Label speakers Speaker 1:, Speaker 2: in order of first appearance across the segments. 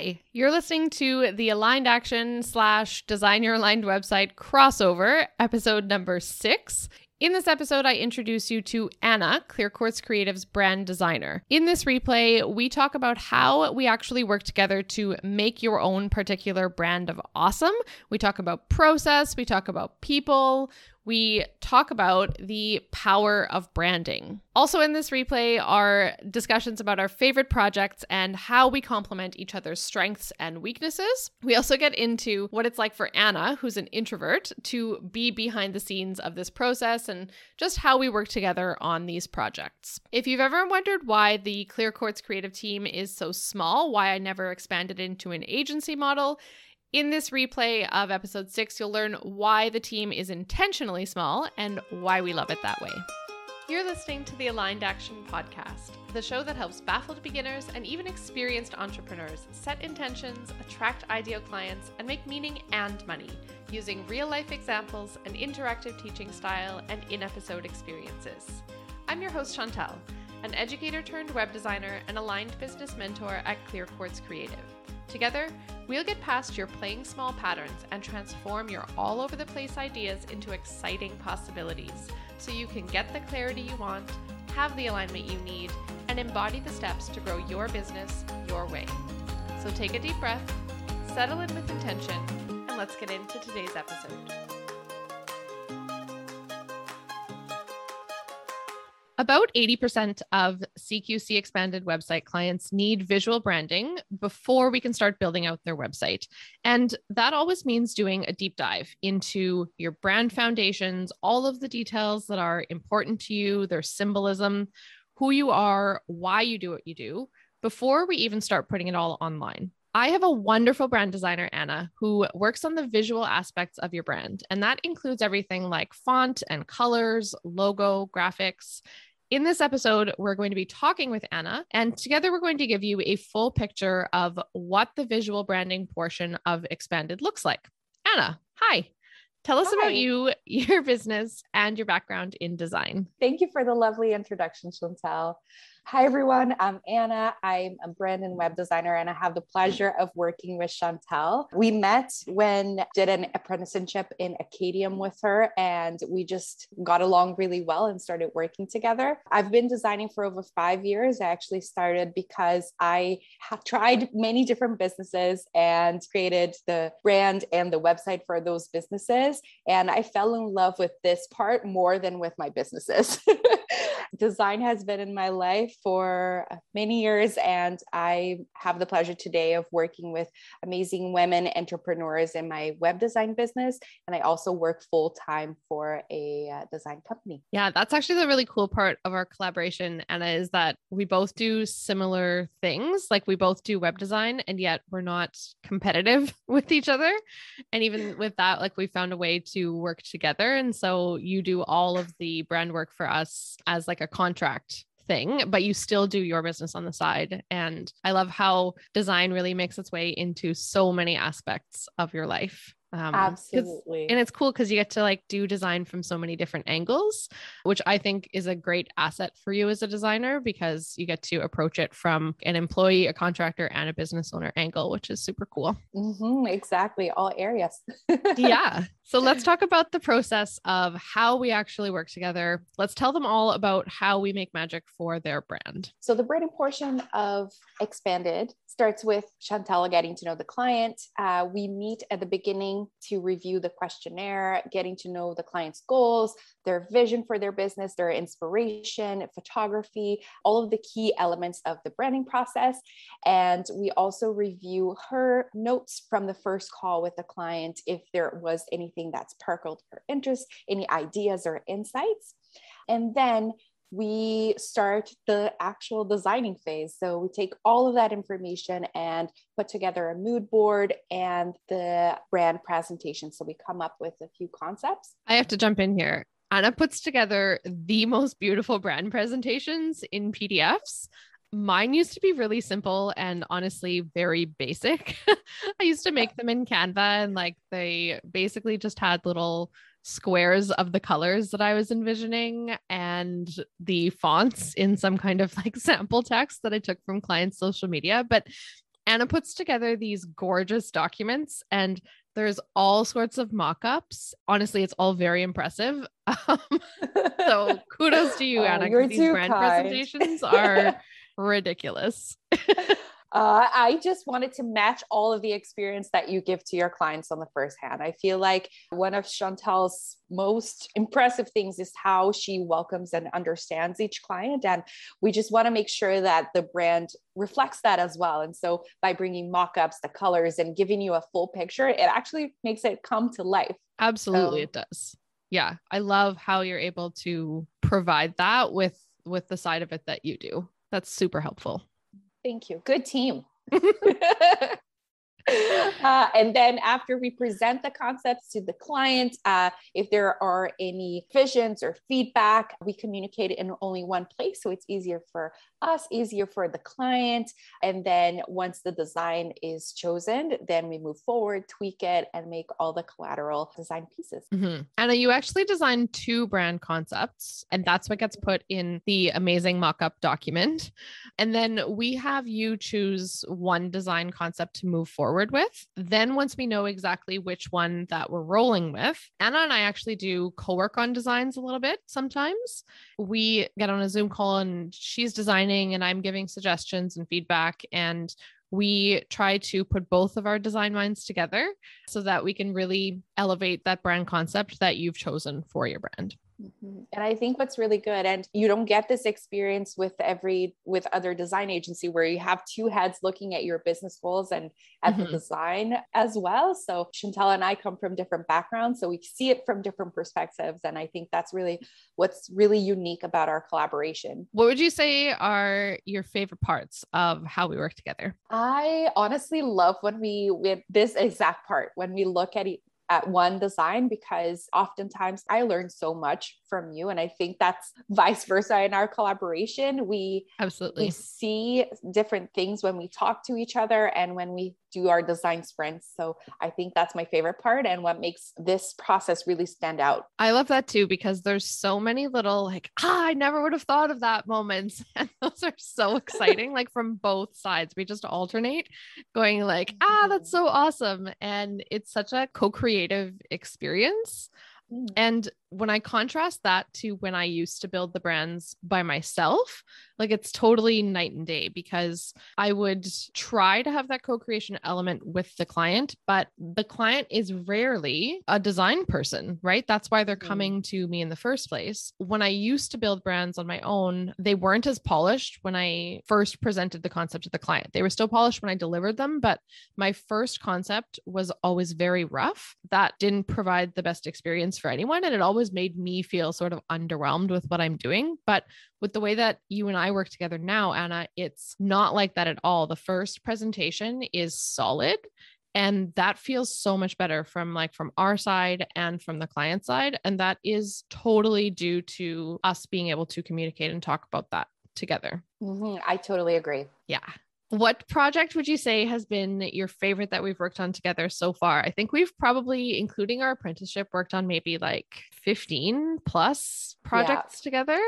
Speaker 1: Hi, you're listening to the Aligned Action slash Design Your Aligned website crossover, episode number six. In this episode, I introduce you to Anna, Clear Quartz Creative's brand designer. In this replay, we talk about how we actually work together to make your own particular brand of awesome. We talk about process, we talk about people, we talk about the power of branding. Also, in this replay are discussions about our favorite projects and how we complement each other's strengths and weaknesses. We also get into what it's like for Anna, who's an introvert, to be behind the scenes of this process and just how we work together on these projects. If you've ever wondered why the Clear Quartz creative team is so small, why I never expanded into an agency model, in this replay of episode six, you'll learn why the team is intentionally small and why we love it that way. You're listening to the Aligned Action Podcast, the show that helps baffled beginners and even experienced entrepreneurs set intentions, attract ideal clients, and make meaning and money using real life examples, an interactive teaching style, and in episode experiences. I'm your host, Chantel, an educator turned web designer and aligned business mentor at Clear Quartz Creative. Together, we'll get past your playing small patterns and transform your all over the place ideas into exciting possibilities so you can get the clarity you want, have the alignment you need, and embody the steps to grow your business your way. So take a deep breath, settle in with intention, and let's get into today's episode. About 80% of CQC expanded website clients need visual branding before we can start building out their website. And that always means doing a deep dive into your brand foundations, all of the details that are important to you, their symbolism, who you are, why you do what you do, before we even start putting it all online. I have a wonderful brand designer, Anna, who works on the visual aspects of your brand. And that includes everything like font and colors, logo, graphics. In this episode, we're going to be talking with Anna, and together we're going to give you a full picture of what the visual branding portion of Expanded looks like. Anna, hi. Tell us
Speaker 2: Hi.
Speaker 1: about you, your business, and your background in design.
Speaker 2: Thank you for the lovely introduction, Chantel. Hi, everyone. I'm Anna. I'm a brand and web designer, and I have the pleasure of working with Chantel. We met when did an apprenticeship in Acadium with her, and we just got along really well and started working together. I've been designing for over five years. I actually started because I have tried many different businesses and created the brand and the website for those businesses. And I fell in love with this part more than with my businesses. Design has been in my life for many years, and I have the pleasure today of working with amazing women entrepreneurs in my web design business. And I also work full time for a uh, design company.
Speaker 1: Yeah, that's actually the really cool part of our collaboration, Anna, is that we both do similar things. Like we both do web design, and yet we're not competitive with each other. And even with that, like we found a way to work together. And so you do all of the brand work for us as like a contract thing, but you still do your business on the side. And I love how design really makes its way into so many aspects of your life. Um,
Speaker 2: Absolutely.
Speaker 1: and it's cool because you get to like do design from so many different angles, which I think is a great asset for you as a designer because you get to approach it from an employee, a contractor, and a business owner angle, which is super cool.
Speaker 2: Mhm, exactly. All areas.
Speaker 1: yeah. So let's talk about the process of how we actually work together. Let's tell them all about how we make magic for their brand.
Speaker 2: So the branding portion of Expanded starts with Chantel getting to know the client. Uh, we meet at the beginning to review the questionnaire, getting to know the client's goals, their vision for their business, their inspiration, photography, all of the key elements of the branding process. And we also review her notes from the first call with the client if there was anything that's perkled her interest, any ideas or insights. And then we start the actual designing phase. So we take all of that information and put together a mood board and the brand presentation. So we come up with a few concepts.
Speaker 1: I have to jump in here. Anna puts together the most beautiful brand presentations in PDFs. Mine used to be really simple and honestly very basic. I used to make them in Canva and like they basically just had little squares of the colors that I was envisioning and the fonts in some kind of like sample text that I took from clients' social media. But Anna puts together these gorgeous documents and there's all sorts of mock-ups. Honestly, it's all very impressive. Um, so kudos to you,
Speaker 2: Oh,
Speaker 1: Anna. these brand
Speaker 2: kind.
Speaker 1: presentations are ridiculous.
Speaker 2: Uh, I just wanted to match all of the experience that you give to your clients on the first hand. I feel like one of Chantel's most impressive things is how she welcomes and understands each client. And we just want to make sure that the brand reflects that as well. And so by bringing mock ups, the colors, and giving you a full picture, it actually makes it come to life.
Speaker 1: Absolutely
Speaker 2: So-
Speaker 1: it does. Yeah. I love how you're able to provide that with with the side of it that you do. That's super helpful.
Speaker 2: Thank you. Good team. Uh, and then after we present the concepts to the client, uh, if there are any visions or feedback, we communicate it in only one place. So it's easier for us, easier for the client. And then once the design is chosen, then we move forward, tweak it, and make all the collateral design pieces.
Speaker 1: Mhm. Anna, you actually designed two brand concepts, and that's what gets put in the amazing mock up document. And then we have you choose one design concept to move forward with. Then, once we know exactly which one that we're rolling with, Anna and I actually do co work on designs a little bit sometimes. We get on a Zoom call and she's designing, and I'm giving suggestions and feedback. And we try to put both of our design minds together so that we can really elevate that brand concept that you've chosen for your brand.
Speaker 2: Mhm. And I think what's really good, and you don't get this experience with every with other design agency where you have two heads looking at your business goals and at the
Speaker 1: Mhm.
Speaker 2: design as well. So Chantel and I come from different backgrounds, so we see it from different perspectives, and I think that's really what's really unique about our collaboration.
Speaker 1: What would you say are your favorite parts of how we work together?
Speaker 2: I honestly love when we with this exact part when we look at at one design because oftentimes I learn so much from you and I think that's vice versa in our collaboration we we
Speaker 1: Absolutely.
Speaker 2: see different things when we talk to each other and when we do our design sprints so I think that's my favorite part and what makes this process really stand out
Speaker 1: I love that too because there's so many little like, ah, I never would have thought of that moments. And those are so exciting, like from both sides. We just alternate going like, ah, that's so awesome. And it's such a co-creative experience.
Speaker 2: Mm.
Speaker 1: And when I contrast that to when I used to build the brands by myself, like it's totally night and day because I would try to have that co creation element with the client, but the client is rarely a design person, right? That's why they're
Speaker 2: Mhm.
Speaker 1: coming to me in the first place. When I used to build brands on my own, they weren't as polished when I first presented the concept to the client. They were still polished when I delivered them, but my first concept was always very rough. That didn't provide the best experience for anyone. And it always made me feel sort of underwhelmed with what I'm doing. But with the way that you and I work together now, Anna, it's not like that at all. The first presentation is solid. And that feels so much better from like from our side and from the client side. And that is totally due to us being able to communicate and talk about that together.
Speaker 2: Mhm. I totally agree
Speaker 1: Yeah. What project would you say has been your favorite that we've worked on together so far? I think we've probably, including our apprenticeship, worked on maybe like 15 plus projects together.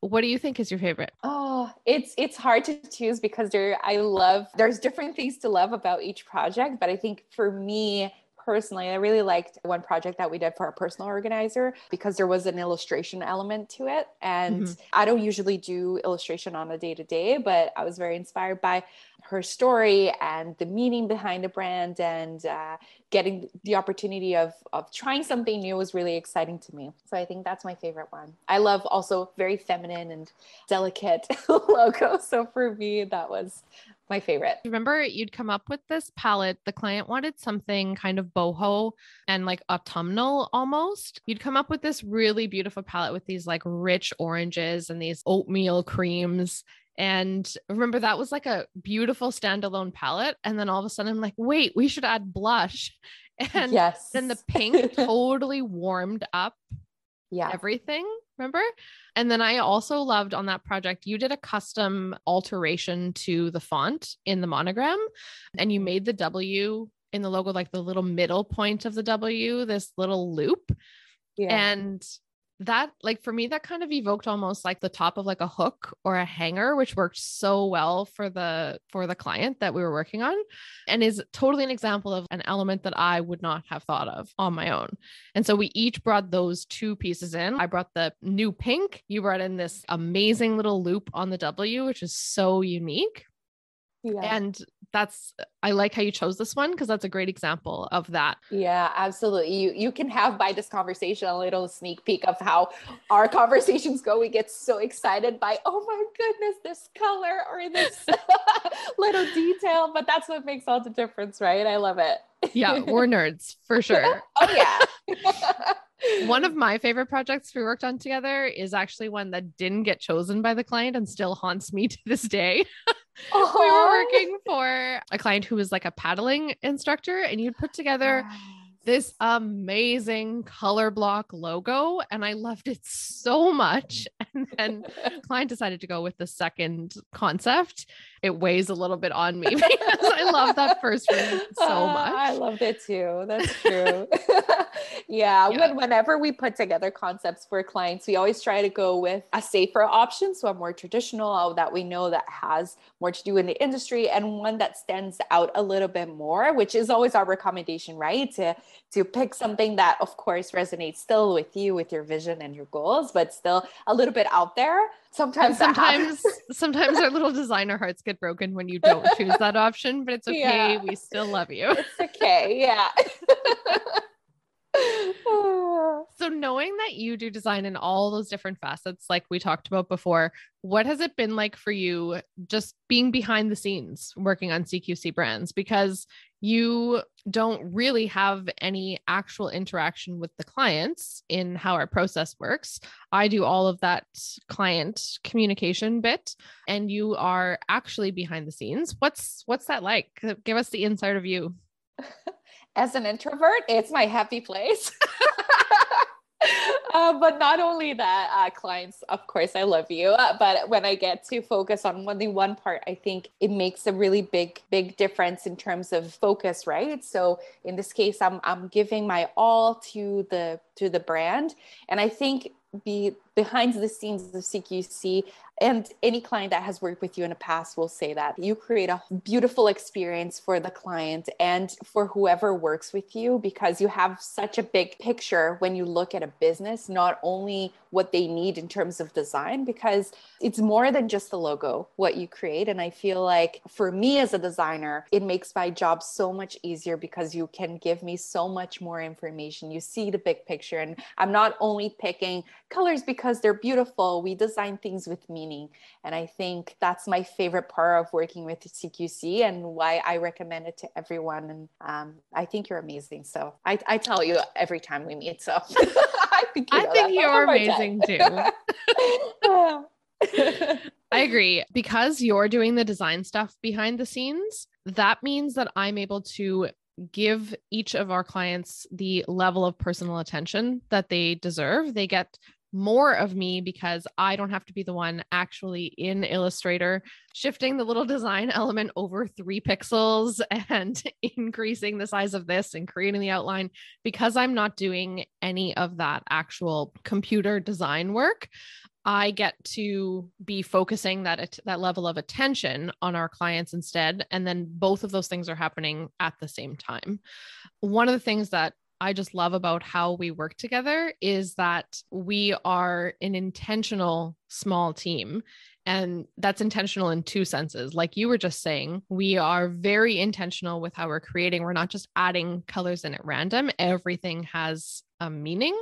Speaker 1: What do you think is your favorite?
Speaker 2: Oh, it's it's hard to choose because there I love there's different things to love about each project, but I think for me personally, I really liked one project that we did for our personal organizer because there was an illustration element to it. And
Speaker 1: Mhm.
Speaker 2: I don't usually do illustration on a day to day, but I was very inspired by her story and the meaning behind the brand and uh, getting the opportunity of, of trying something new was really exciting to me. So I think that's my favorite one. I love also very feminine and delicate logo. So for me, that was my favorite.
Speaker 1: Remember, you'd come up with this palette. The client wanted something kind of boho and like autumnal almost. You'd come up with this really beautiful palette with these like rich oranges and these oatmeal creams. And remember, that was like a beautiful standalone palette. And then all of a sudden, I'm like, wait, we should add blush. And
Speaker 2: yes.
Speaker 1: then the pink totally warmed up
Speaker 2: yeah.
Speaker 1: everything. Remember? And then I also loved on that project, you did a custom alteration to the font in the monogram, and you made the W in the logo, like the little middle point of the W, this little loop.
Speaker 2: yeah.
Speaker 1: And that like for me that kind of evoked almost like the top of like a hook or a hanger which worked so well for the for the client that we were working on and is totally an example of an element that I would not have thought of on my own. And so we each brought those two pieces in. I brought the new pink, you brought in this amazing little loop on the W which is so unique. Yeah. And that's I like how you chose this one because that's a great example of that.
Speaker 2: Yeah, absolutely. You you can have by this conversation a little sneak peek of how our conversations go. We get so excited by, oh my goodness, this color or this little detail, but that's what makes all the difference, right? I love it.
Speaker 1: yeah, we're nerds for sure.
Speaker 2: oh yeah.
Speaker 1: one of my favorite projects we worked on together is actually one that didn't get chosen by the client and still haunts me to this day. Oh. we were working for a client who was like a paddling instructor, and you'd put together this amazing color block logo and I loved it so much. And then client decided to go with the second concept. It weighs a little bit on me because I love that first one so uh, much.
Speaker 2: I loved it too. That's true. yeah, yeah. When, whenever we put together concepts for clients, we always try to go with a safer option. So a more traditional that we know that has more to do in the industry and one that stands out a little bit more, which is always our recommendation, right? To to pick something that of course resonates still with you with your vision and your goals but still a little bit out there. Sometimes
Speaker 1: sometimes sometimes our little designer hearts get broken when you don't choose that option but it's okay. Yeah. we still love you.
Speaker 2: It's okay. Yeah
Speaker 1: that you do design in all those different facets like we talked about before what has it been like for you just being behind the scenes working on CQC brands because you don't really have any actual interaction with the clients in how our process works. I do all of that client communication bit and you are actually behind the scenes. What's what's that like? Give us the inside of you.
Speaker 2: As an introvert, it's my happy place. uh, but not only that, uh, clients, of course, I love you. Uh, but when I get to focus on only one part, I think it makes a really big, big difference in terms of focus, right? So in this case, I'm I'm giving my all to the to the brand, and I think be behind the scenes of CQC, and any client that has worked with you in the past will say that you create a beautiful experience for the client and for whoever works with you because you have such a big picture when you look at a business, not only what they need in terms of design, because it's more than just the logo, what you create. And I feel like for me as a designer, it makes my job so much easier because you can give me so much more information. You see the big picture. And I'm not only picking colors because they're beautiful, we design things with meaning meaning. And I think that's my favorite part of working with CQC and why I recommend it to everyone. And um, I think you're amazing. So I, I, tell you every time we meet. So
Speaker 1: I think, you know I think you're amazing too. I agree. Because you're doing the design stuff behind the scenes, that means that I'm able to give each of our clients the level of personal attention that they deserve. They get more of me because I don't have to be the one actually in Illustrator shifting the little design element over three pixels and increasing the size of this and creating the outline because I'm not doing any of that actual computer design work. I get to be focusing that that level of attention on our clients instead and then both of those things are happening at the same time. One of the things that I just love about how we work together is that we are an intentional small team. And that's intentional in two senses. Like you were just saying, we are very intentional with how we're creating. We're not just adding colors in at random, everything has a meaning,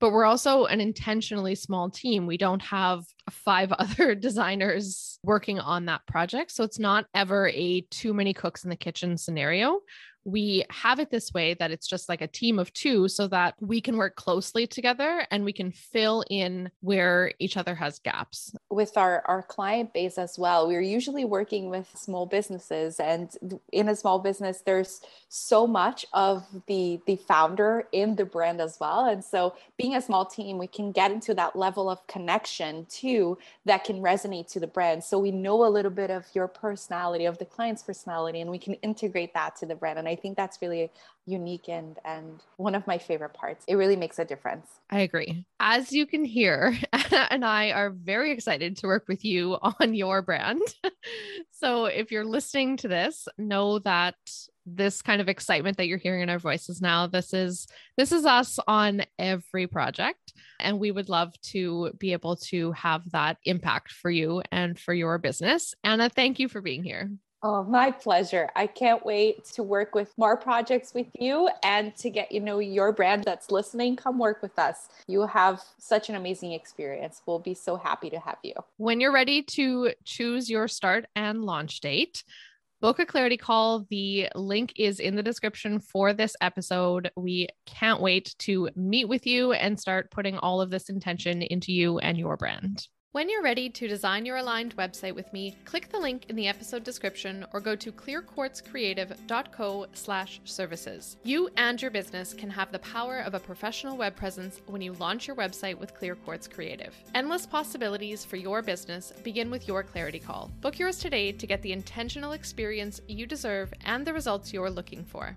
Speaker 1: but we're also an intentionally small team. We don't have five other designers working on that project. So it's not ever a too many cooks in the kitchen scenario we have it this way that it's just like a team of two so that we can work closely together and we can fill in where each other has gaps
Speaker 2: with our our client base as well. We're usually working with small businesses, and in a small business, there's so much of the the founder in the brand as well. And so, being a small team, we can get into that level of connection too that can resonate to the brand. So we know a little bit of your personality, of the client's personality, and we can integrate that to the brand. And I think that's really unique and and one of my favorite parts. It really makes a difference.
Speaker 1: I agree. As you can hear, and I are very excited to work with you on your brand. so if you're listening to this, know that this kind of excitement that you're hearing in our voices now, this is this is us on every project and we would love to be able to have that impact for you and for your business. Anna, thank you for being here.
Speaker 2: Oh, my pleasure. I can't wait to work with more projects with you and to get you know your brand that's listening. Come work with us. You have such an amazing experience. We'll be so happy to have you.
Speaker 1: When you're ready to choose your start and launch date, book a clarity call. The link is in the description for this episode. We can't wait to meet with you and start putting all of this intention into you and your brand. When you're ready to design your aligned website with me, click the link in the episode description or go to clearquartzcreative.co/services. You and your business can have the power of a professional web presence when you launch your website with Clear Quartz Creative. Endless possibilities for your business begin with your clarity call. Book yours today to get the intentional experience you deserve and the results you're looking for.